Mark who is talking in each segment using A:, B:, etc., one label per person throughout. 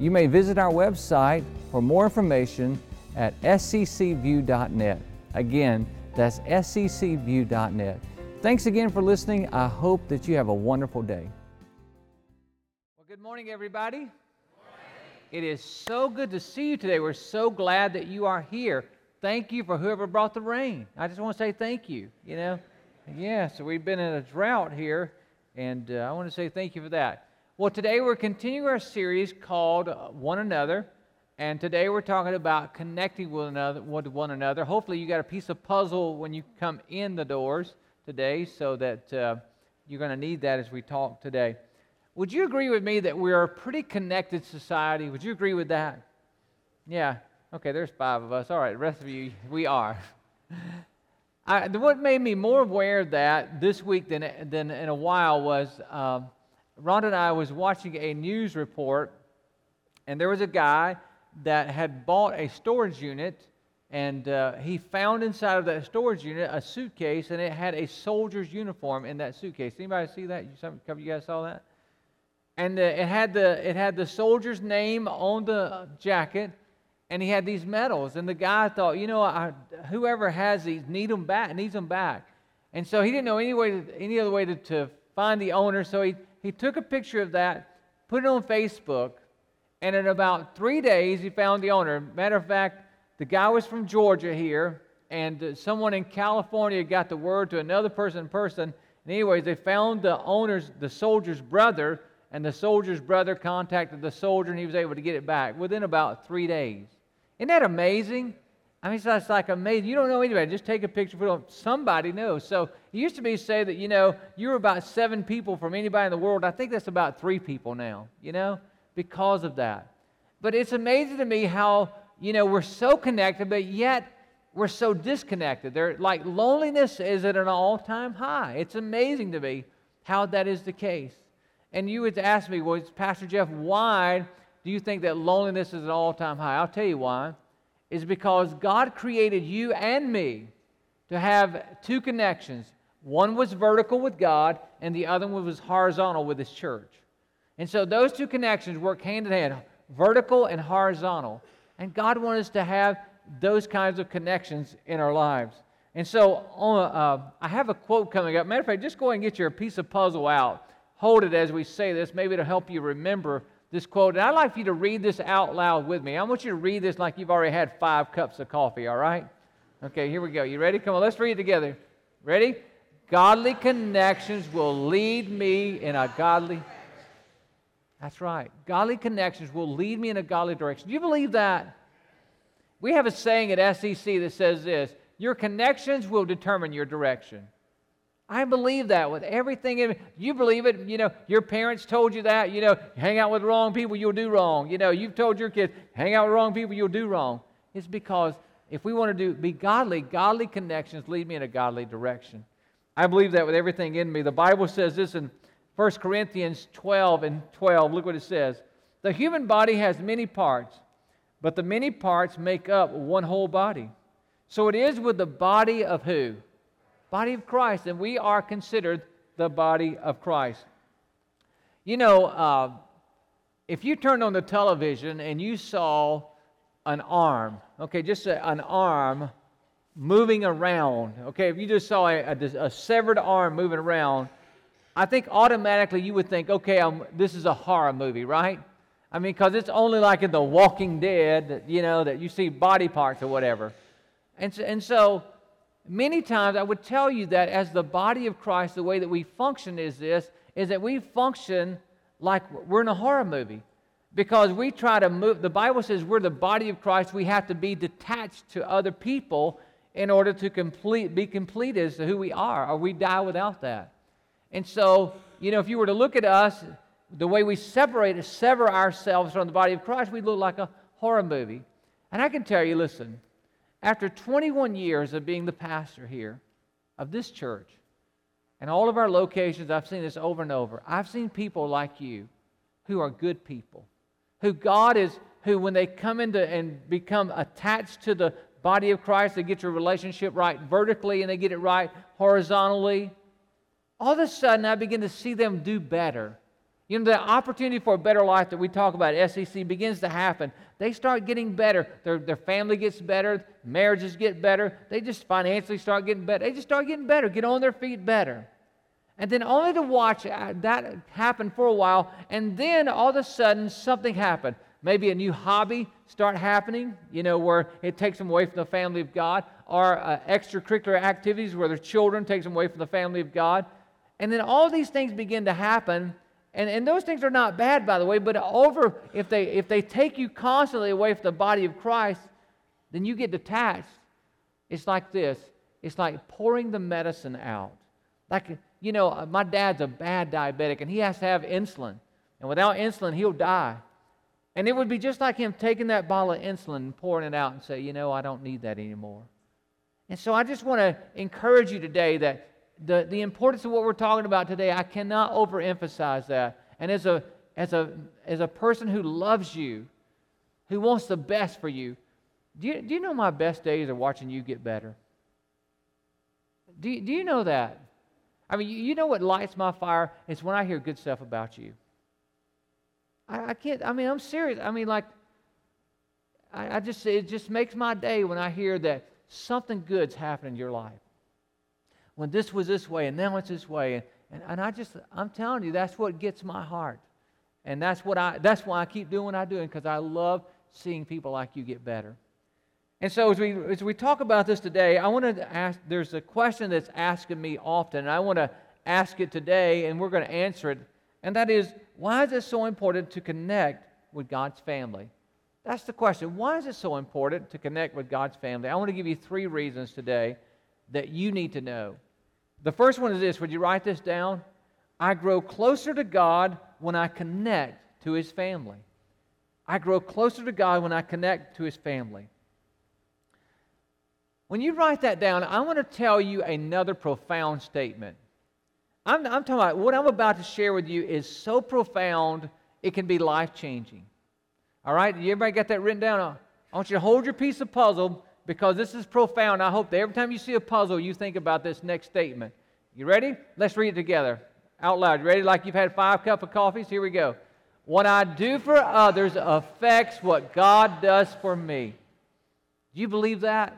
A: You may visit our website for more information at sccview.net. Again, that's sccview.net. Thanks again for listening. I hope that you have a wonderful day. Well, good morning, everybody. It is so good to see you today. We're so glad that you are here. Thank you for whoever brought the rain. I just want to say thank you. You know, yeah. So we've been in a drought here, and uh, I want to say thank you for that. Well, today we're continuing our series called uh, One Another, and today we're talking about connecting with, another, with one another. Hopefully, you got a piece of puzzle when you come in the doors today, so that uh, you're going to need that as we talk today. Would you agree with me that we're a pretty connected society? Would you agree with that? Yeah. Okay, there's five of us. All right, the rest of you, we are. I, what made me more aware of that this week than, than in a while was. Um, Rhonda and I was watching a news report, and there was a guy that had bought a storage unit, and uh, he found inside of that storage unit a suitcase, and it had a soldier's uniform in that suitcase. Anybody see that? You, some, of you guys saw that? And uh, it had the it had the soldier's name on the jacket, and he had these medals. And the guy thought, you know, I, whoever has these need them back, needs them back. And so he didn't know any way, to, any other way to, to find the owner. So he he took a picture of that, put it on Facebook, and in about three days, he found the owner. Matter of fact, the guy was from Georgia here, and uh, someone in California got the word to another person in person. And anyways, they found the owner's, the soldier's brother, and the soldier's brother contacted the soldier, and he was able to get it back within about three days. Isn't that amazing? I mean, it's like amazing. You don't know anybody. Just take a picture, put on. Somebody knows. So it used to be say that, you know, you're about seven people from anybody in the world. I think that's about three people now, you know, because of that. But it's amazing to me how, you know, we're so connected, but yet we're so disconnected. They're like loneliness is at an all-time high. It's amazing to me how that is the case. And you would ask me, well, Pastor Jeff, why do you think that loneliness is at an all-time high? I'll tell you why is because God created you and me to have two connections. One was vertical with God, and the other one was horizontal with His church. And so those two connections work hand in hand vertical and horizontal. And God wants us to have those kinds of connections in our lives. And so uh, I have a quote coming up. Matter of fact, just go and get your piece of puzzle out. Hold it as we say this. Maybe it'll help you remember this quote, and I'd like for you to read this out loud with me. I want you to read this like you've already had five cups of coffee, all right? Okay, here we go. You ready? Come on, let's read it together. Ready? Godly connections will lead me in a godly. That's right. Godly connections will lead me in a godly direction. Do you believe that? We have a saying at SCC that says this Your connections will determine your direction. I believe that with everything in. You believe it. You know, your parents told you that. You know, hang out with wrong people, you'll do wrong. You know, you've told your kids, hang out with wrong people, you'll do wrong. It's because if we want to do be godly, godly connections lead me in a godly direction. I believe that with everything in me. The Bible says this in 1 Corinthians 12 and 12. Look what it says. The human body has many parts, but the many parts make up one whole body. So it is with the body of who? Body of Christ, and we are considered the body of Christ. You know, uh, if you turned on the television and you saw an arm, okay, just a, an arm moving around, okay, if you just saw a, a, a severed arm moving around, I think automatically you would think, okay, I'm, this is a horror movie, right? I mean, because it's only like in The Walking Dead, that, you know, that you see body parts or whatever. And so, and so Many times I would tell you that as the body of Christ, the way that we function is this, is that we function like we're in a horror movie. Because we try to move, the Bible says we're the body of Christ, we have to be detached to other people in order to complete, be complete as to who we are, or we die without that. And so, you know, if you were to look at us, the way we separate, sever ourselves from the body of Christ, we look like a horror movie. And I can tell you, listen, after 21 years of being the pastor here of this church and all of our locations, I've seen this over and over. I've seen people like you who are good people, who God is, who when they come into and become attached to the body of Christ, they get your relationship right vertically and they get it right horizontally. All of a sudden, I begin to see them do better. You know, the opportunity for a better life that we talk about SCC begins to happen. They start getting better. Their, their family gets better. Marriages get better. They just financially start getting better. They just start getting better, get on their feet better. And then only to watch uh, that happen for a while, and then all of a sudden something happened. Maybe a new hobby start happening, you know, where it takes them away from the family of God, or uh, extracurricular activities where their children takes them away from the family of God. And then all these things begin to happen, and, and those things are not bad, by the way, but over, if they, if they take you constantly away from the body of Christ, then you get detached. It's like this it's like pouring the medicine out. Like, you know, uh, my dad's a bad diabetic, and he has to have insulin. And without insulin, he'll die. And it would be just like him taking that bottle of insulin and pouring it out and say, you know, I don't need that anymore. And so I just want to encourage you today that the, the importance of what we're talking about today, I cannot overemphasize that. And as a, as, a, as a person who loves you, who wants the best for you, do you, do you know my best days are watching you get better? Do you, do you know that? I mean, you, you know what lights my fire? It's when I hear good stuff about you. I, I can't, I mean, I'm serious. I mean, like, I, I just, it just makes my day when I hear that something good's happening in your life when this was this way and now it's this way. And, and, I just, I'm telling you, that's what gets my heart. And that's, what I, that's why I keep doing what I'm doing because I love seeing people like you get better. And so as we, as we talk about this today, I want to ask, there's a question that's asking me often, and I want to ask it today, and we're going to answer it. And that is, why is it so important to connect with God's family? That's the question. Why is it so important to connect with God's family? I want to give you three reasons today that you need to know. The first one is this would you write this down? I grow closer to God when I connect to His family. I grow closer to God when I connect to His family. When you write that down, I want to tell you another profound statement. I'm, I'm talking about what I'm about to share with you is so profound, it can be life changing. All right? Everybody got that written down? I want you to hold your piece of puzzle because this is profound. I hope that every time you see a puzzle, you think about this next statement. You ready? Let's read it together out loud. You ready? Like you've had five cup of coffees? Here we go. What I do for others affects what God does for me. Do you believe that?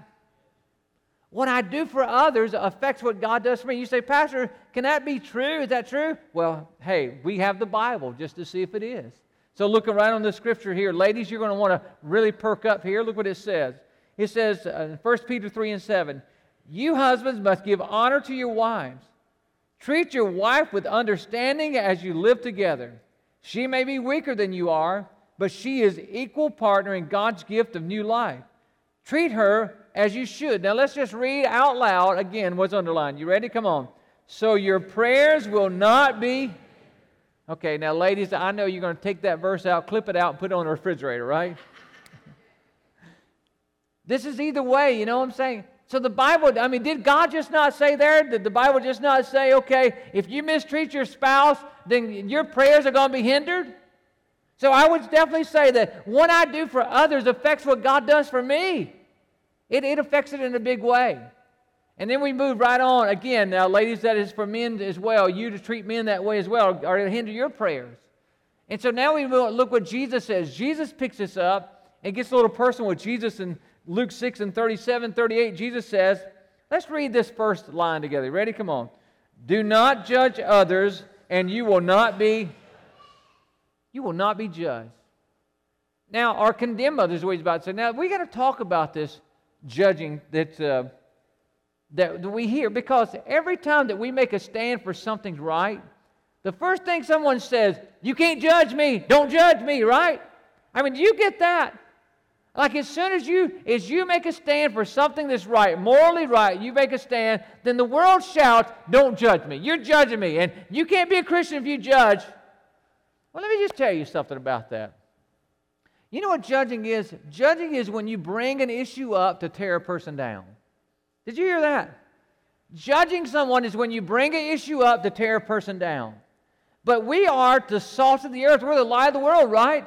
A: What I do for others affects what God does for me. You say, Pastor, can that be true? Is that true? Well, hey, we have the Bible just to see if it is. So, looking right on the scripture here, ladies, you're going to want to really perk up here. Look what it says. It says, uh, 1 Peter 3 and 7, You husbands must give honor to your wives. Treat your wife with understanding as you live together. She may be weaker than you are, but she is equal partner in God's gift of new life. Treat her as you should. Now let's just read out loud again what's underlined. You ready? Come on. So your prayers will not be. Okay, now, ladies, I know you're going to take that verse out, clip it out, and put it on the refrigerator, right? This is either way, you know what I'm saying? So the Bible, I mean, did God just not say there? Did the Bible just not say, okay, if you mistreat your spouse, then your prayers are going to be hindered? So I would definitely say that what I do for others affects what God does for me. It, it affects it in a big way. And then we move right on. Again, now, ladies, that is for men as well. You to treat men that way as well, or to hinder your prayers. And so now we look what Jesus says. Jesus picks this up and gets a little personal with Jesus and Luke 6 and 37, 38, Jesus says, let's read this first line together. Ready? Come on. Do not judge others, and you will not be you will not be judged. Now, or condemn others, what about to say. Now, we got to talk about this judging that, uh, that we hear because every time that we make a stand for something's right, the first thing someone says, You can't judge me, don't judge me, right? I mean, you get that? Like as soon as you as you make a stand for something that's right, morally right, you make a stand, then the world shouts, "Don't judge me. You're judging me, and you can't be a Christian if you judge." Well, let me just tell you something about that. You know what judging is? Judging is when you bring an issue up to tear a person down. Did you hear that? Judging someone is when you bring an issue up to tear a person down. But we are the salt of the earth. We're the light of the world, right?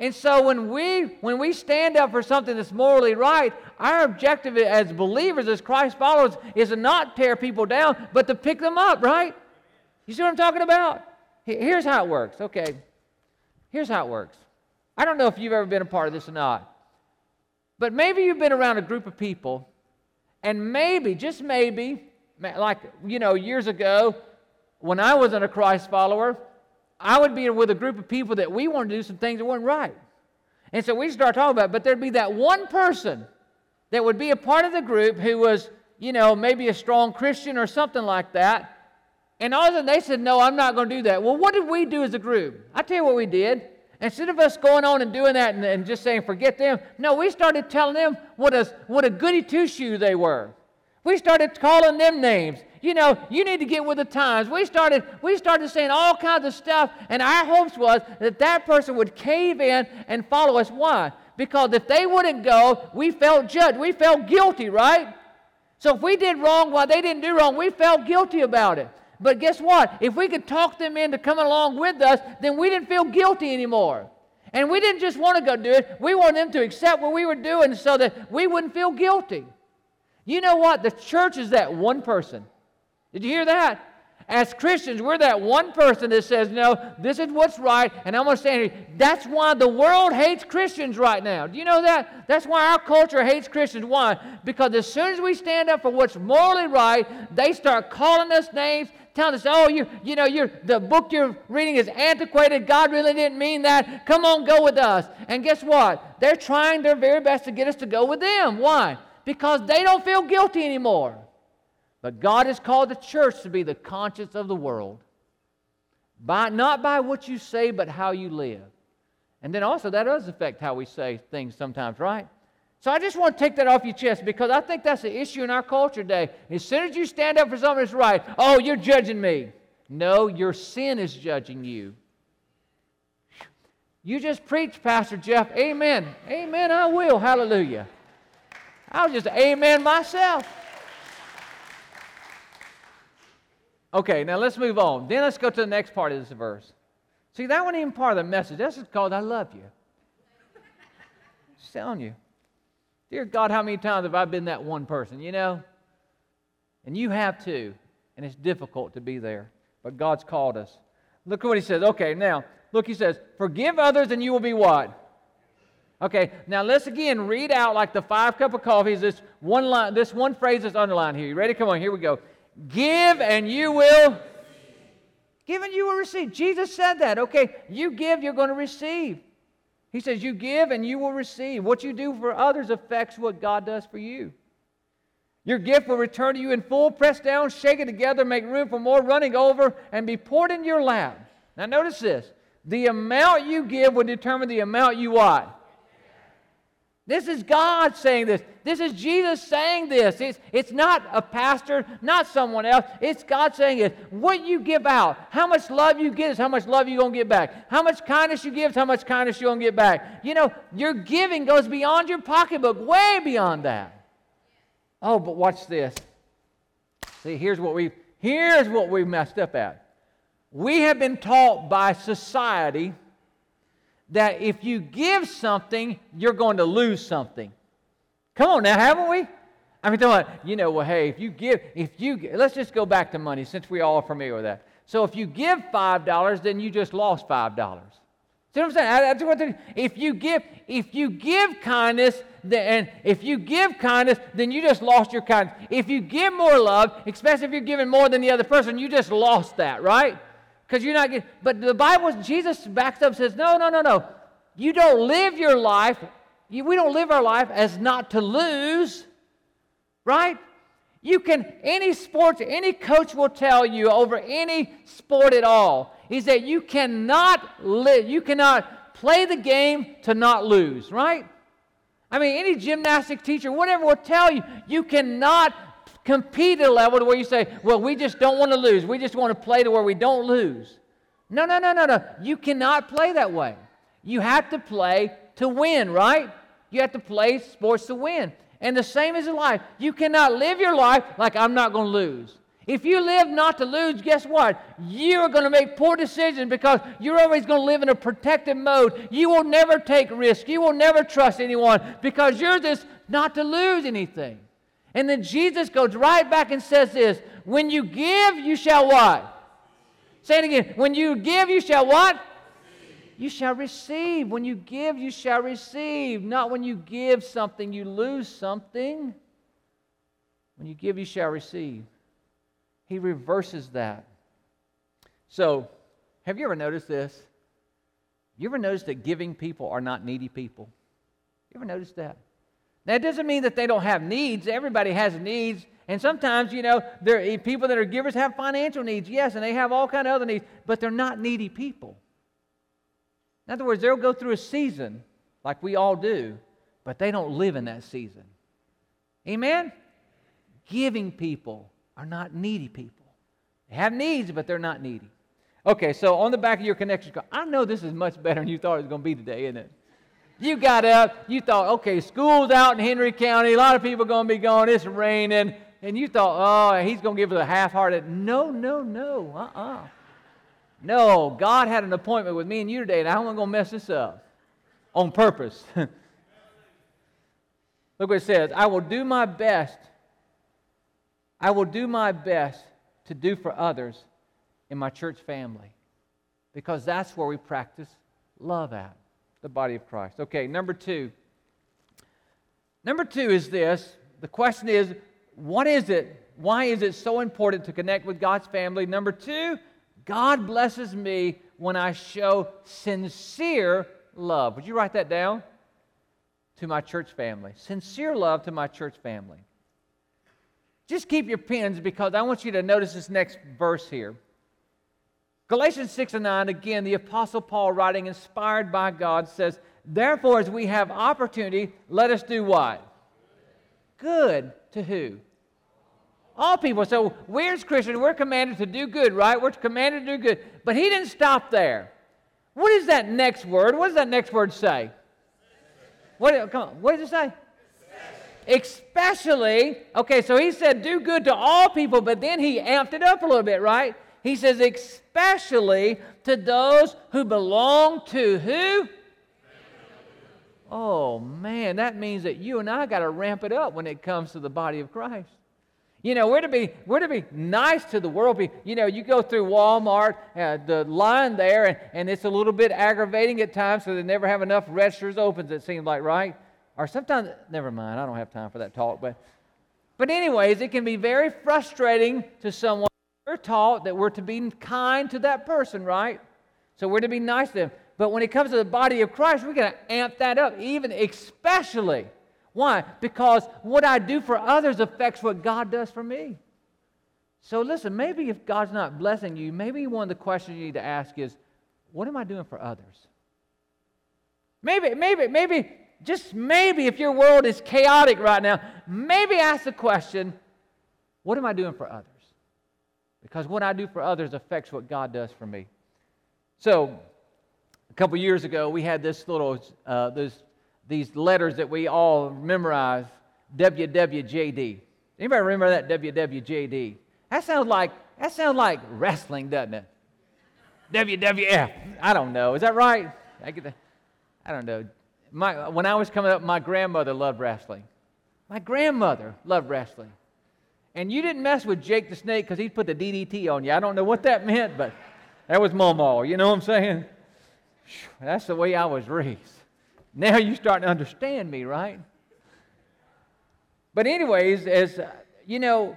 A: And so when we when we stand up for something that's morally right, our objective as believers, as Christ followers, is to not tear people down, but to pick them up, right? You see what I'm talking about? Here's how it works. Okay. Here's how it works. I don't know if you've ever been a part of this or not. But maybe you've been around a group of people, and maybe, just maybe, like, you know, years ago, when I wasn't a Christ follower, I would be with a group of people that we wanted to do some things that weren't right. And so we'd start talking about it, but there'd be that one person that would be a part of the group who was, you know, maybe a strong Christian or something like that. And all of a sudden they said, No, I'm not going to do that. Well, what did we do as a group? I tell you what we did. Instead of us going on and doing that and, and just saying, forget them, no, we started telling them what a, what a goody two shoe they were. We started calling them names. You know, you need to get with the times. We started, we started saying all kinds of stuff, and our hopes was that that person would cave in and follow us. Why? Because if they wouldn't go, we felt judged. We felt guilty, right? So if we did wrong while they didn't do wrong, we felt guilty about it. But guess what? If we could talk them into coming along with us, then we didn't feel guilty anymore. And we didn't just want to go do it, we wanted them to accept what we were doing so that we wouldn't feel guilty. You know what? The church is that one person. Did you hear that? As Christians, we're that one person that says, No, this is what's right, and I'm going to stand here. That's why the world hates Christians right now. Do you know that? That's why our culture hates Christians. Why? Because as soon as we stand up for what's morally right, they start calling us names, telling us, oh, you, you know, you're, the book you're reading is antiquated. God really didn't mean that. Come on, go with us. And guess what? They're trying their very best to get us to go with them. Why? because they don't feel guilty anymore. But God has called the church to be the conscience of the world. By, not by what you say, but how you live. And then also, that does affect how we say things sometimes, right? So I just want to take that off your chest because I think that's the issue in our culture today. As soon as you stand up for something that's right, oh, you're judging me. No, your sin is judging you. You just preach, Pastor Jeff. Amen. Amen. I will. Hallelujah. I'll just amen myself. Okay, now let's move on. Then let's go to the next part of this verse. See, that wasn't even part of the message. This is called I love you. Just telling you. Dear God, how many times have I been that one person, you know? And you have too. And it's difficult to be there. But God's called us. Look at what he says. Okay, now, look, he says, Forgive others and you will be what? Okay, now let's again read out like the five cup of coffees. This one line, this one phrase is underlined here. You ready? Come on, here we go. Give and you will. Give and you will receive. Jesus said that. Okay, you give, you're going to receive. He says, You give and you will receive. What you do for others affects what God does for you. Your gift will return to you in full, pressed down, shaken together, make room for more, running over, and be poured in your lap. Now, notice this the amount you give will determine the amount you what? This is God saying this. This is Jesus saying this. It's, it's not a pastor, not someone else. It's God saying it. What you give out, how much love you give is how much love you're going to get back. How much kindness you give is how much kindness you're going to get back. You know, your giving goes beyond your pocketbook, way beyond that. Oh, but watch this. See, here's what we here's what we messed up at. We have been taught by society that if you give something, you're going to lose something. Come on now, haven't we? I mean, you know, well, hey, if you give, if you, let's just go back to money since we all are familiar with that. So if you give $5, then you just lost $5. See what I'm saying? That's what if you give, if you give kindness, then, if you give kindness, then you just lost your kindness. If you give more love, especially if you're giving more than the other person, you just lost that, right? Because you're not getting. But the Bible, Jesus backs up says, no, no, no, no. You don't live your life. You, we don't live our life as not to lose, right? You can, any sports, any coach will tell you over any sport at all, is that you cannot live, you cannot play the game to not lose, right? I mean, any gymnastic teacher, whatever will tell you, you cannot compete at a level to where you say, well, we just don't want to lose. We just want to play to where we don't lose. No, no, no, no, no. You cannot play that way. You have to play to win, right? You have to play sports to win. And the same is in life. You cannot live your life like I'm not going to lose. If you live not to lose, guess what? You are going to make poor decisions because you're always going to live in a protective mode. You will never take risk. You will never trust anyone because you're just not to lose anything. And then Jesus goes right back and says this When you give, you shall what? Say it again. When you give, you shall what? You shall receive. When you give, you shall receive. Not when you give something, you lose something. When you give, you shall receive. He reverses that. So, have you ever noticed this? You ever noticed that giving people are not needy people? You ever noticed that? That doesn't mean that they don't have needs. Everybody has needs. And sometimes, you know, there eh, people that are givers have financial needs, yes, and they have all kind of other needs, but they're not needy people. In other words, they'll go through a season like we all do, but they don't live in that season. Amen? Giving people are not needy people. They have needs, but they're not needy. Okay, so on the back of your connection card, I know this is much better than you thought it was going to be today, isn't it? You got up, you thought, okay, school's out in Henry County, a lot of people are going to be gone, it's raining, and you thought, oh, he's going to give us a half hearted. No, no, no, uh uh-uh. uh No, God had an appointment with me and you today, and I'm not going to mess this up on purpose. Look what it says I will do my best. I will do my best to do for others in my church family because that's where we practice love at the body of Christ. Okay, number two. Number two is this the question is, what is it? Why is it so important to connect with God's family? Number two, God blesses me when I show sincere love. Would you write that down? To my church family. Sincere love to my church family. Just keep your pens because I want you to notice this next verse here. Galatians 6 and 9, again, the Apostle Paul, writing inspired by God, says, Therefore, as we have opportunity, let us do what? Good to who? All people. So we as Christians, we're commanded to do good, right? We're commanded to do good. But he didn't stop there. What is that next word? What does that next word say? What, come on, what does it say? Especially, okay, so he said do good to all people, but then he amped it up a little bit, right? He says, especially to those who belong to who? Oh man, that means that you and I got to ramp it up when it comes to the body of Christ. You know, we're to be we're to be nice to the world. You know, you go through Walmart, uh, the line there, and, and it's a little bit aggravating at times, so they never have enough registers open. It seems like, right? Or sometimes, never mind. I don't have time for that talk, but but anyways, it can be very frustrating to someone we're taught that we're to be kind to that person, right? So we're to be nice to them. But when it comes to the body of Christ, we're going to amp that up, even especially. Why? Because what I do for others affects what God does for me. So listen, maybe if God's not blessing you, maybe one of the questions you need to ask is, what am I doing for others? Maybe, maybe, maybe, just maybe if your world is chaotic right now, maybe ask the question, what am I doing for others? Because what I do for others affects what God does for me. So, a couple years ago, we had this little, uh, these letters that we all memorize WWJD. Anybody remember that WWJD? That sounds like that sounds like wrestling, doesn't it? WWF. I don't know. Is that right? I, get the, I don't know. My, when I was coming up, my grandmother loved wrestling. My grandmother loved wrestling. And you didn't mess with Jake the Snake because he put the DDT on you. I don't know what that meant, but that was Mama. You know what I'm saying? That's the way I was raised. Now you're starting to understand me, right? But, anyways, as uh, you know,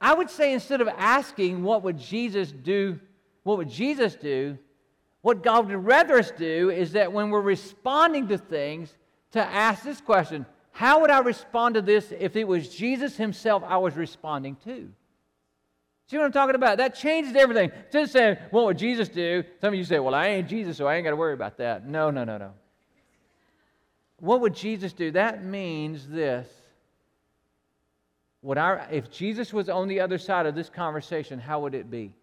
A: I would say instead of asking what would Jesus do, what would Jesus do, what God would rather us do is that when we're responding to things, to ask this question how would I respond to this if it was Jesus himself I was responding to? See what I'm talking about? That changes everything. Just saying, what would Jesus do? Some of you say, well, I ain't Jesus, so I ain't got to worry about that. No, no, no, no. What would Jesus do? That means this. Would our, if Jesus was on the other side of this conversation, how would it be?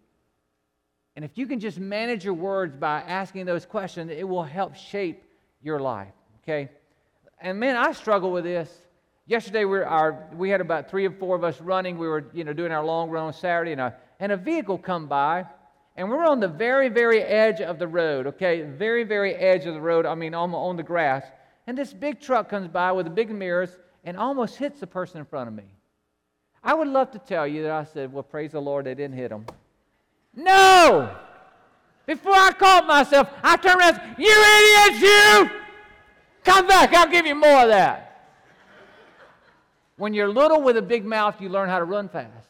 A: And if you can just manage your words by asking those questions, it will help shape your life. Okay? And man, I struggle with this. Yesterday we, our, we had about three or four of us running. We were you know, doing our long run on Saturday, and a, and a vehicle come by, and we're on the very, very edge of the road, okay? Very, very edge of the road, I mean, on, on the grass. And this big truck comes by with the big mirrors and almost hits the person in front of me. I would love to tell you that I said, Well, praise the Lord, they didn't hit him. No! Before I caught myself, I turned around and said, You idiots, you! Come back, I'll give you more of that. When you're little with a big mouth, you learn how to run fast.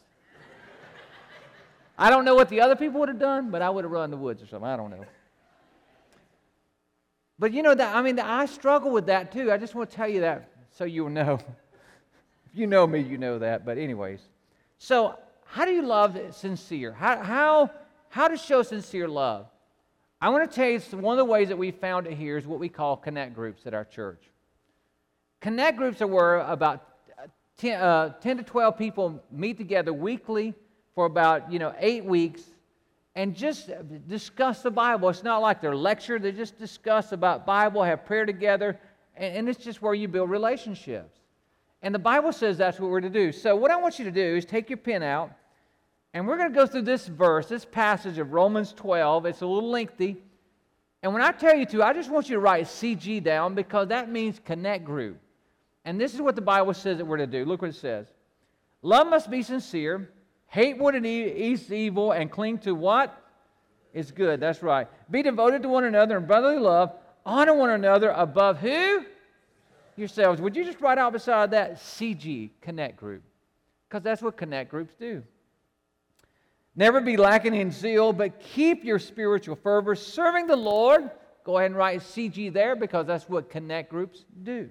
A: I don't know what the other people would have done, but I would have run in the woods or something. I don't know. But you know that I mean I struggle with that too. I just want to tell you that so you'll know. if you know me, you know that. But anyways, so how do you love sincere? How how how to show sincere love? I want to tell you one of the ways that we found it here is what we call connect groups at our church. Connect groups are where about 10, uh, 10 to 12 people meet together weekly for about you know eight weeks and just discuss the Bible. It's not like they're lecture, they just discuss about Bible, have prayer together, and, and it's just where you build relationships. And the Bible says that's what we're to do. So what I want you to do is take your pen out, and we're going to go through this verse, this passage of Romans 12. It's a little lengthy. And when I tell you to, I just want you to write CG down because that means connect group. And this is what the Bible says that we're to do. Look what it says. Love must be sincere. Hate what is evil and cling to what is good. That's right. Be devoted to one another in brotherly love. Honor one another above who? Yourselves. Would you just write out beside that CG, Connect Group? Because that's what Connect Groups do. Never be lacking in zeal, but keep your spiritual fervor serving the Lord. Go ahead and write CG there because that's what Connect Groups do.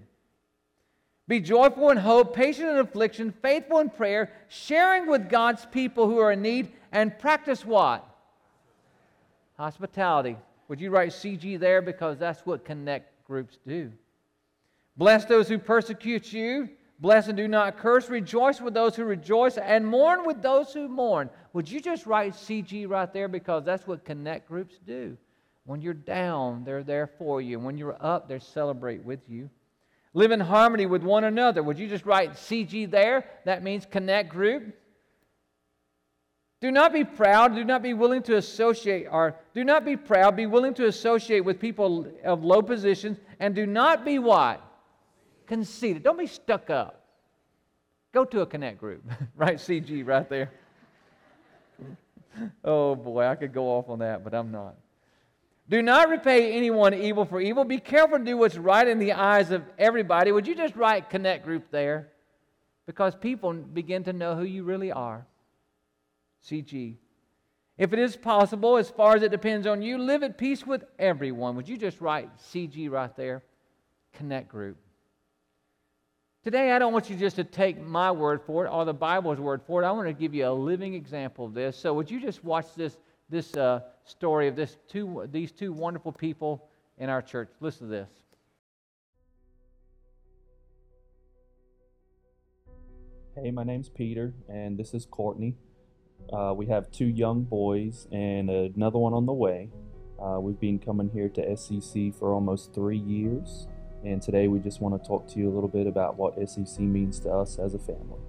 A: Be joyful in hope, patient in affliction, faithful in prayer, sharing with God's people who are in need, and practice what? Hospitality. Would you write CG there? Because that's what connect groups do. Bless those who persecute you. Bless and do not curse. Rejoice with those who rejoice, and mourn with those who mourn. Would you just write CG right there? Because that's what connect groups do. When you're down, they're there for you. When you're up, they celebrate with you. Live in harmony with one another. Would you just write CG there? That means connect group. Do not be proud. Do not be willing to associate, or do not be proud. Be willing to associate with people of low positions, and do not be what? Conceited. Don't be stuck up. Go to a connect group. right, CG right there. oh boy, I could go off on that, but I'm not. Do not repay anyone evil for evil. Be careful to do what's right in the eyes of everybody. Would you just write connect group there? Because people begin to know who you really are. CG. If it is possible, as far as it depends on you, live at peace with everyone. Would you just write CG right there? Connect group. Today, I don't want you just to take my word for it or the Bible's word for it. I want to give you a living example of this. So, would you just watch this, this uh, story of this two, these two wonderful people in our church. Listen to this.
B: Hey, my name's Peter, and this is Courtney. Uh, we have two young boys and another one on the way. Uh, we've been coming here to SCC for almost three years, and today we just want to talk to you a little bit about what SCC means to us as a family.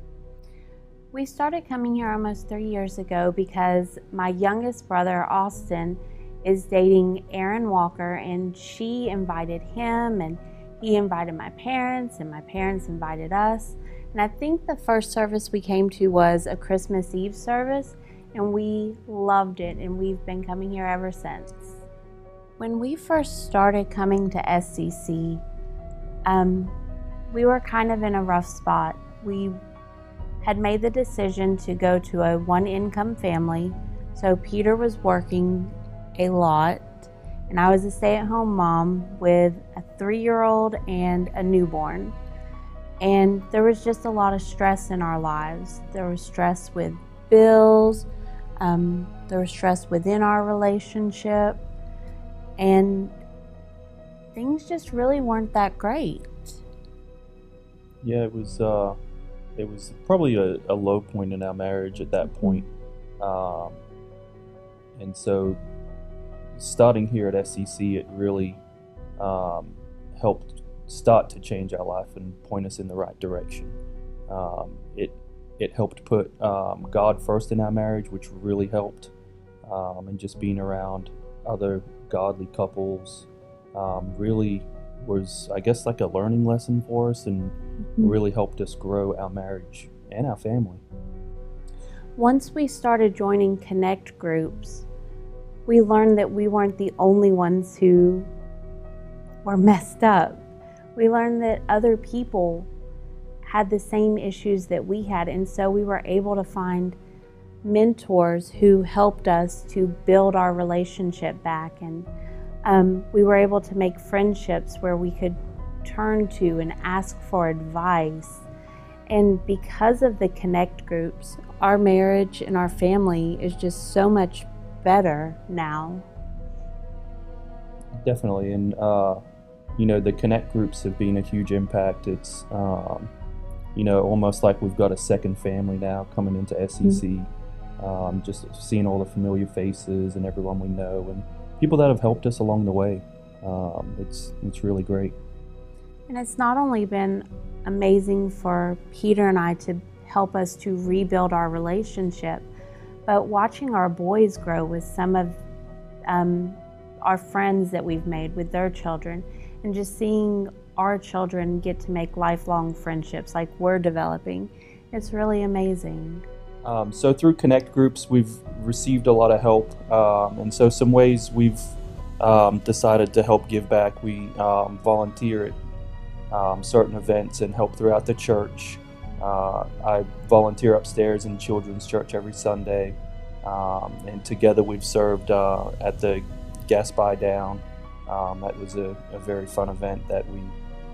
C: We started coming here almost three years ago because my youngest brother, Austin, is dating Erin Walker, and she invited him, and he invited my parents, and my parents invited us. And I think the first service we came to was a Christmas Eve service, and we loved it, and we've been coming here ever since. When we first started coming to SCC, um, we were kind of in a rough spot. We had made the decision to go to a one income family. So Peter was working a lot, and I was a stay at home mom with a three year old and a newborn. And there was just a lot of stress in our lives. There was stress with bills, um, there was stress within our relationship, and things just really weren't that great.
B: Yeah, it was. Uh it was probably a, a, low point in our marriage at that point. Um, and so starting here at SCC, it really um, helped start to change our life and point us in the right direction. Um, it it helped put um, God first in our marriage, which really helped, um, and just being around other godly couples um, really was, I guess, like a learning lesson for us, and
C: Mm-hmm.
B: really helped us grow our marriage and our family.
C: Once we started joining connect groups, we learned that we weren't the only ones who were messed up. We learned that other people had the same issues that we had, and so we were able to find mentors who helped us to build our relationship back. And um, we were able to make friendships where we could turn to and ask for advice. And because of the connect groups, our marriage and our family is just so much better now.
B: Definitely, and uh, you know the connect groups have been a huge impact. It's um, you know almost like we've got a second family now coming into SCC. Um, just seeing all the familiar faces and everyone we know and people that have helped us along the way. Um, it's it's really great.
C: And it's not only been amazing for Peter and I to help us to rebuild our relationship, but watching our boys grow with some of um, our friends that we've made with their children, and just seeing our children get to make lifelong friendships like we're developing, it's really amazing.
B: Um, so through Connect groups, we've received a lot of help, um, and so some ways we've um, decided to help give back. We um, volunteer at um, certain events and help throughout the church. Uh, I volunteer upstairs in children's church every Sunday, um, and together we've served uh, at the Gas Buy Down. That was a, a very fun event that we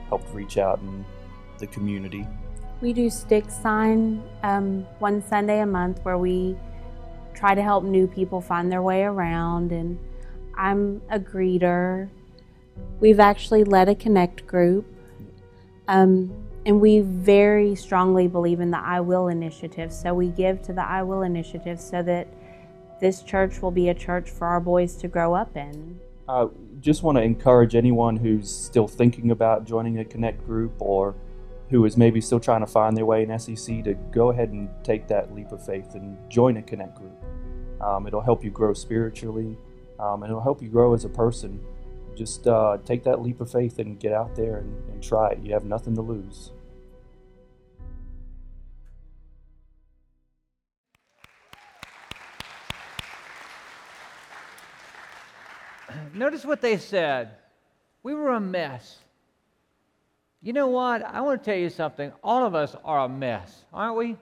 B: helped reach out in the community.
C: We do stick sign um, one Sunday a month where we try to help new people find their way around, and I'm a greeter. We've actually led a connect group, um, and we very strongly believe in the I Will initiative. So we give to the I Will initiative so that this church will be a church for our boys to grow up in.
B: I just want to encourage anyone who's still thinking about joining a Connect group or who is maybe still trying to find their way in SCC to go ahead and take that leap of faith and join a Connect group. Um, it'll help you grow spiritually, um, and it'll help you grow as a person. Just uh, take that leap of faith and get out there and, and try it. You have nothing to lose.
A: Notice what they said. We were a mess. You know what? I want to tell you something. All of us are a mess, aren't we?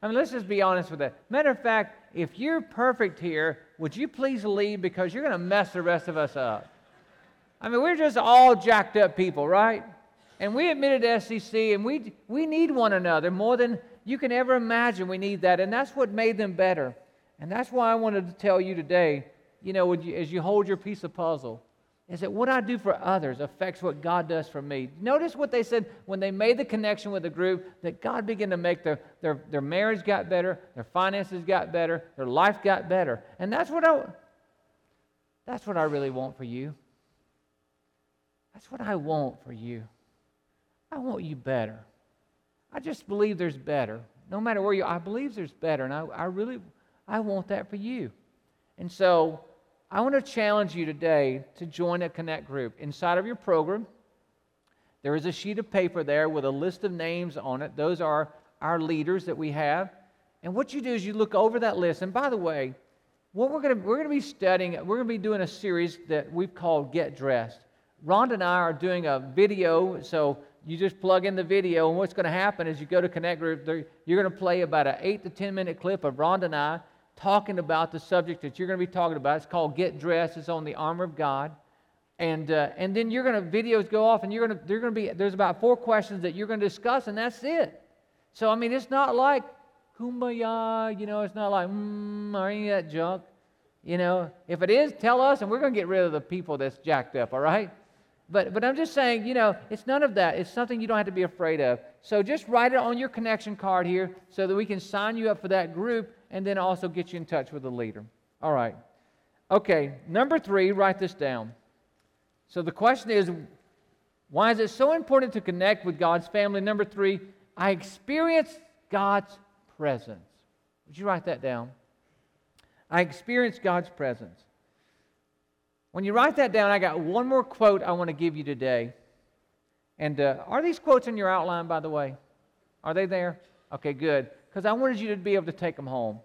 A: I mean, let's just be honest with that. Matter of fact, if you're perfect here, would you please leave because you're going to mess the rest of us up? I mean, we're just all jacked up people, right? And we admitted to SCC, and we, we need one another more than you can ever imagine. We need that, and that's what made them better. And that's why I wanted to tell you today, you know, you, as you hold your piece of puzzle, is that what I do for others affects what God does for me. Notice what they said when they made the connection with the group that God began to make their, their, their marriage got better, their finances got better, their life got better. And that's what I that's what I really want for you. That's what I want for you. I want you better. I just believe there's better. No matter where you I believe there's better. And I, I really I want that for you. And so I want to challenge you today to join a Connect group. Inside of your program, there is a sheet of paper there with a list of names on it. Those are our leaders that we have. And what you do is you look over that list. And by the way, what we're going to, we're going to be studying, we're going to be doing a series that we've called Get Dressed. Rhonda and I are doing a video, so you just plug in the video, and what's going to happen is you go to Connect Group, you're going to play about an 8 to 10 minute clip of Rhonda and I talking about the subject that you're going to be talking about. It's called Get Dressed. It's on the armor of God. And, uh, and then you're going to, videos go off and you're going to, they're going to be, there's about four questions that you're going to discuss and that's it. So, I mean, it's not like kumbaya, you know, it's not like, mm, or any of that junk. You know, if it is, tell us and we're going to get rid of the people that's jacked up, all right? But, but I'm just saying, you know, it's none of that. It's something you don't have to be afraid of. So just write it on your connection card here so that we can sign you up for that group and then also get you in touch with a leader. All right. Okay, number three, write this down. So the question is Why is it so important to connect with God's family? Number three, I experience God's presence. Would you write that down? I experience God's presence. When you write that down, I got one more quote I want to give you today. And uh, are these quotes in your outline, by the way? Are they there? Okay, good. Because I wanted you to be able to take them home.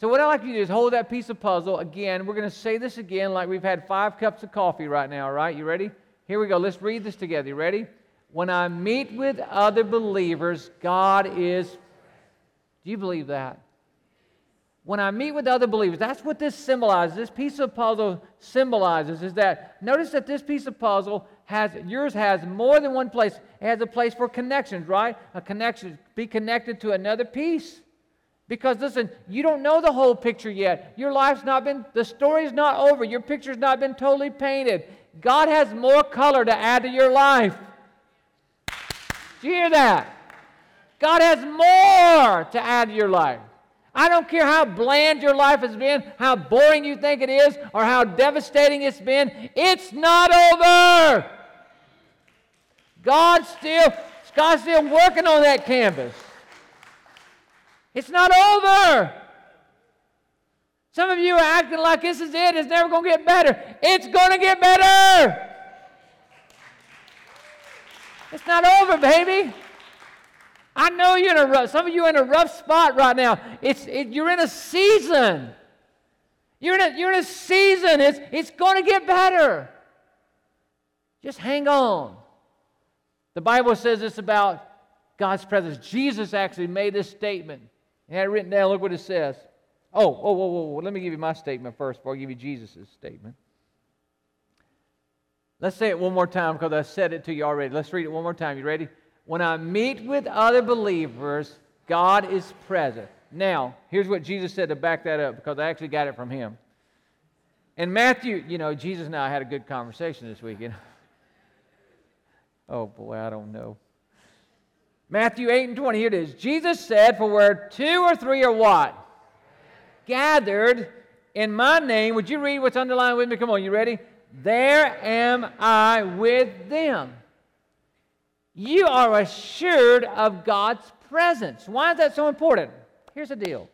A: So, what I'd like you to do is hold that piece of puzzle. Again, we're going to say this again like we've had five cups of coffee right now, right? You ready? Here we go. Let's read this together. You ready? When I meet with other believers, God is. Do you believe that? When I meet with other believers, that's what this symbolizes. This piece of puzzle symbolizes is that notice that this piece of puzzle has yours has more than one place. It has a place for connections, right? A connection, be connected to another piece. Because listen, you don't know the whole picture yet. Your life's not been, the story's not over. Your picture's not been totally painted. God has more color to add to your life. Do you hear that? God has more to add to your life. I don't care how bland your life has been, how boring you think it is, or how devastating it's been. It's not over. God's still, God's still working on that canvas. It's not over. Some of you are acting like this is it, it's never going to get better. It's going to get better. It's not over, baby. I know you're in a rough, some of you are in a rough spot right now. It's, it, you're in a season. You're in a, you're in a season. It's, it's going to get better. Just hang on. The Bible says this about God's presence. Jesus actually made this statement. He had it written down. Look what it says. Oh, oh, whoa, whoa, whoa. Let me give you my statement first before I give you Jesus' statement. Let's say it one more time because I said it to you already. Let's read it one more time. You ready? When I meet with other believers, God is present. Now, here's what Jesus said to back that up because I actually got it from him. In Matthew, you know, Jesus and I had a good conversation this weekend. oh boy, I don't know. Matthew 8 and 20, here it is. Jesus said, For where two or three are what? Gathered in my name. Would you read what's underlined with me? Come on, you ready? There am I with them you are assured of God's presence. Why is that so important? Here's the deal.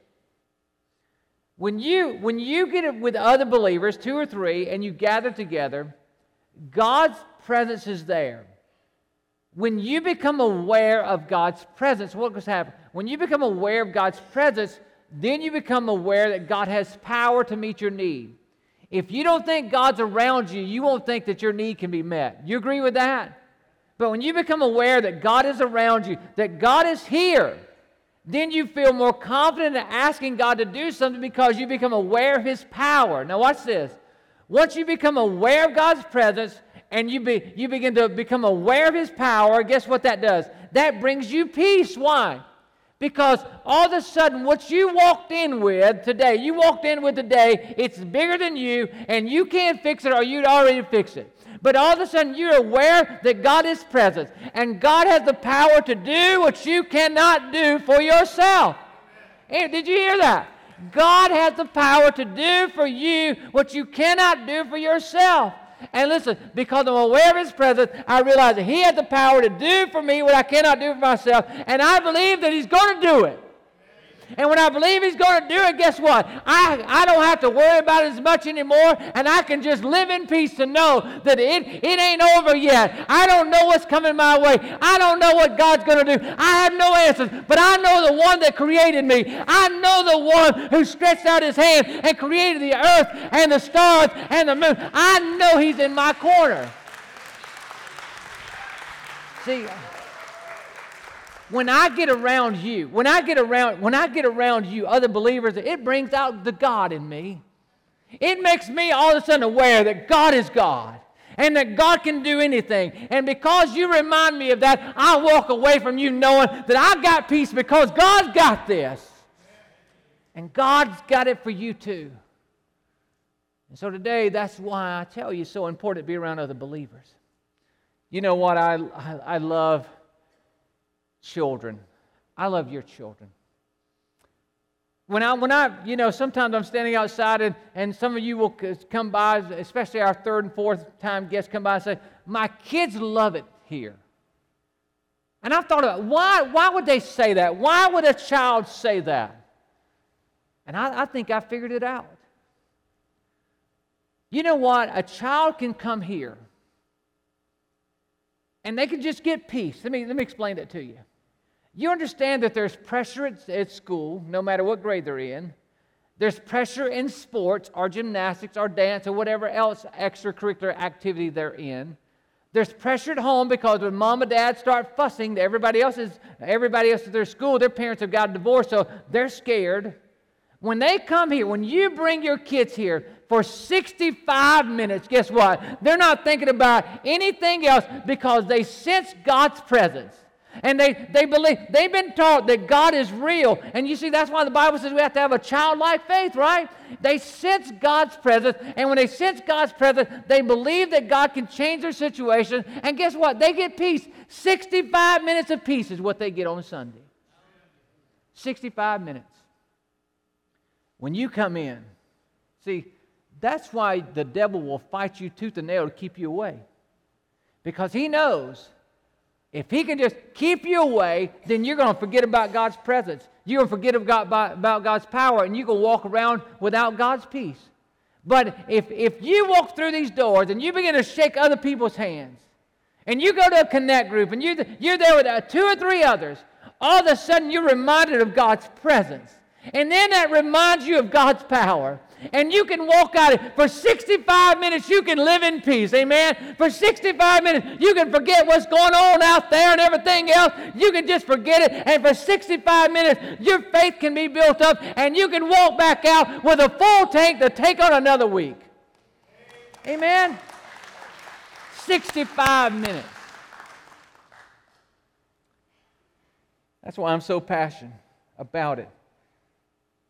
A: When you, when you get it with other believers, two or three, and you gather together, God's presence is there. When you become aware of God's presence, what goes happen? When you become aware of God's presence, then you become aware that God has power to meet your need. If you don't think God's around you, you won't think that your need can be met. You agree with that? But when you become aware that God is around you, that God is here, then you feel more confident in asking God to do something because you become aware of His power. Now, watch this. Once you become aware of God's presence and you, be, you begin to become aware of His power, guess what that does? That brings you peace. Why? Because all of a sudden, what you walked in with today, you walked in with today, it's bigger than you, and you can't fix it or you'd already fix it. But all of a sudden, you're aware that God is present and God has the power to do what you cannot do for yourself. Hey, did you hear that? God has the power to do for you what you cannot do for yourself. And listen, because I'm aware of His presence, I realize that He has the power to do for me what I cannot do for myself. And I believe that He's going to do it. And when I believe He's going to do it, guess what? I, I don't have to worry about it as much anymore, and I can just live in peace to know that it, it ain't over yet. I don't know what's coming my way. I don't know what God's going to do. I have no answers, but I know the one that created me. I know the one who stretched out His hand and created the earth and the stars and the moon. I know He's in my corner. See, when I get around you, when I get around, when I get around you, other believers, it brings out the God in me. It makes me all of a sudden aware that God is God and that God can do anything. And because you remind me of that, I walk away from you knowing that I've got peace because God's got this. And God's got it for you too. And so today, that's why I tell you it's so important to be around other believers. You know what I, I, I love? Children. I love your children. When I, when I, you know, sometimes I'm standing outside and, and some of you will come by, especially our third and fourth time guests come by and say, My kids love it here. And I've thought about why, why would they say that? Why would a child say that? And I, I think I figured it out. You know what? A child can come here and they can just get peace. Let me, let me explain that to you. You understand that there's pressure at, at school, no matter what grade they're in. There's pressure in sports or gymnastics or dance or whatever else extracurricular activity they're in. There's pressure at home because when mom and dad start fussing, everybody else is everybody else at their school, their parents have got divorced, so they're scared. When they come here, when you bring your kids here for 65 minutes, guess what? They're not thinking about anything else because they sense God's presence. And they, they believe, they've been taught that God is real. And you see, that's why the Bible says we have to have a childlike faith, right? They sense God's presence. And when they sense God's presence, they believe that God can change their situation. And guess what? They get peace. 65 minutes of peace is what they get on Sunday. 65 minutes. When you come in, see, that's why the devil will fight you tooth and nail to keep you away. Because he knows if he can just keep you away, then you're going to forget about God's presence. You're going to forget about God's power, and you're going to walk around without God's peace. But if, if you walk through these doors and you begin to shake other people's hands, and you go to a connect group and you're, you're there with uh, two or three others, all of a sudden you're reminded of God's presence. And then that reminds you of God's power and you can walk out it. For 65 minutes, you can live in peace. Amen. For 65 minutes, you can forget what's going on out there and everything else. You can just forget it. And for 65 minutes, your faith can be built up and you can walk back out with a full tank to take on another week. Amen. 65 minutes. That's why I'm so passionate about it.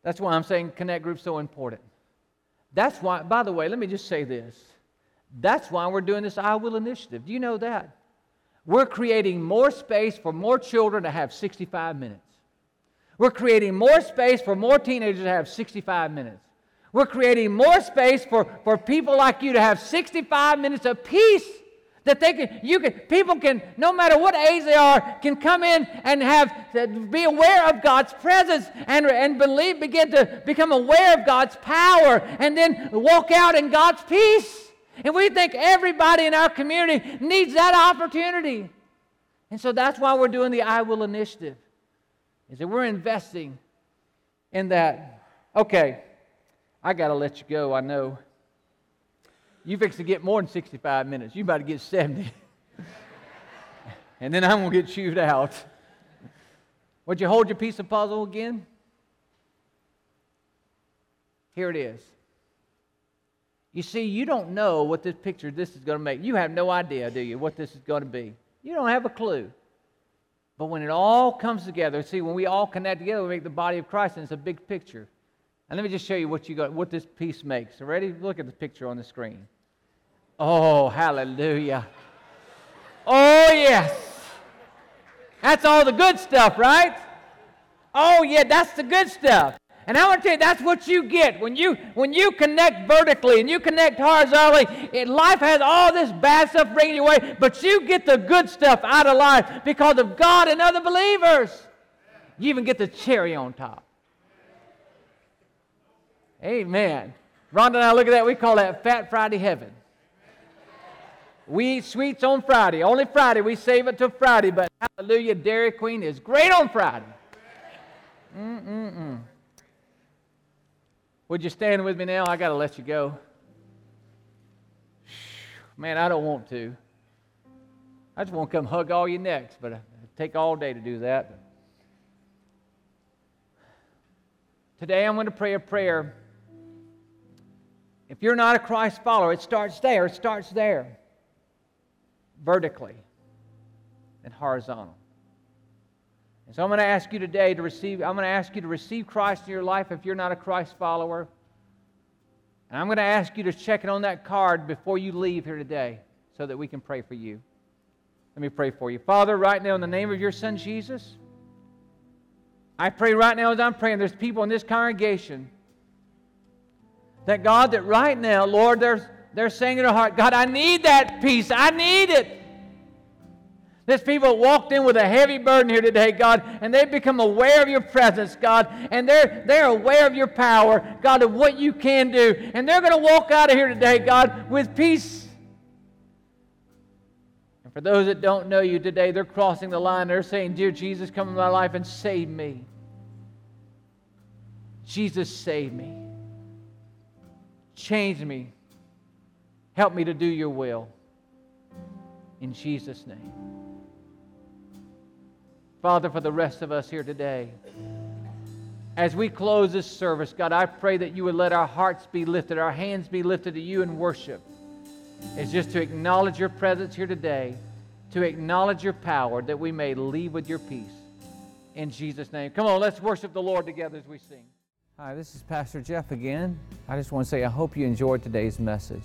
A: That's why I'm saying Connect Group's so important. That's why, by the way, let me just say this. That's why we're doing this I Will initiative. Do you know that? We're creating more space for more children to have 65 minutes. We're creating more space for more teenagers to have 65 minutes. We're creating more space for, for people like you to have 65 minutes of peace that they can you can people can no matter what age they are can come in and have be aware of god's presence and, and believe begin to become aware of god's power and then walk out in god's peace. And we think everybody in our community needs that opportunity. And so that's why we're doing the i will initiative is that we're investing in that. Okay i got to let you go i know you fix to get more than 65 minutes. You about to get 70. and then I'm going to get chewed out. Would you hold your piece of puzzle again? Here it is. You see, you don't know what this picture this is going to make. You have no idea, do you, what this is going to be? You don't have a clue. But when it all comes together, see, when we all connect together, we make the body of Christ, and it's a big picture. And let me just show you what you got, what this piece makes. Ready? Look at the picture on the screen. Oh, hallelujah. Oh, yes. That's all the good stuff, right? Oh, yeah, that's the good stuff. And I want to tell you, that's what you get when you when you connect vertically and you connect horizontally. It, life has all this bad stuff bringing you away, but you get the good stuff out of life because of God and other believers. You even get the cherry on top. Amen. Rhonda and I look at that. We call that Fat Friday heaven. We eat sweets on Friday. Only Friday. We save it till Friday. But hallelujah, Dairy Queen is great on Friday. Mm-mm-mm. Would you stand with me now? I got to let you go. Man, I don't want to. I just want to come hug all your necks, but it take all day to do that. Today I'm going to pray a prayer. If you're not a Christ follower, it starts there. It starts there vertically and horizontal. And so I'm going to ask you today to receive, I'm going to ask you to receive Christ in your life if you're not a Christ follower. And I'm going to ask you to check it on that card before you leave here today so that we can pray for you. Let me pray for you. Father, right now, in the name of your Son Jesus, I pray right now as I'm praying, there's people in this congregation that God, that right now, Lord, they're, they're saying in their heart, God, I need that peace. I need it. There's people walked in with a heavy burden here today, God, and they've become aware of your presence, God, and they're, they're aware of your power, God, of what you can do. And they're going to walk out of here today, God, with peace. And for those that don't know you today, they're crossing the line. They're saying, Dear Jesus, come into my life and save me. Jesus, save me. Change me. Help me to do your will. In Jesus' name. Father, for the rest of us here today, as we close this service, God, I pray that you would let our hearts be lifted, our hands be lifted to you in worship. It's just to acknowledge your presence here today, to acknowledge your power, that we may leave with your peace. In Jesus' name. Come on, let's worship the Lord together as we sing. Hi, this is Pastor Jeff again. I just want to say I hope you enjoyed today's message.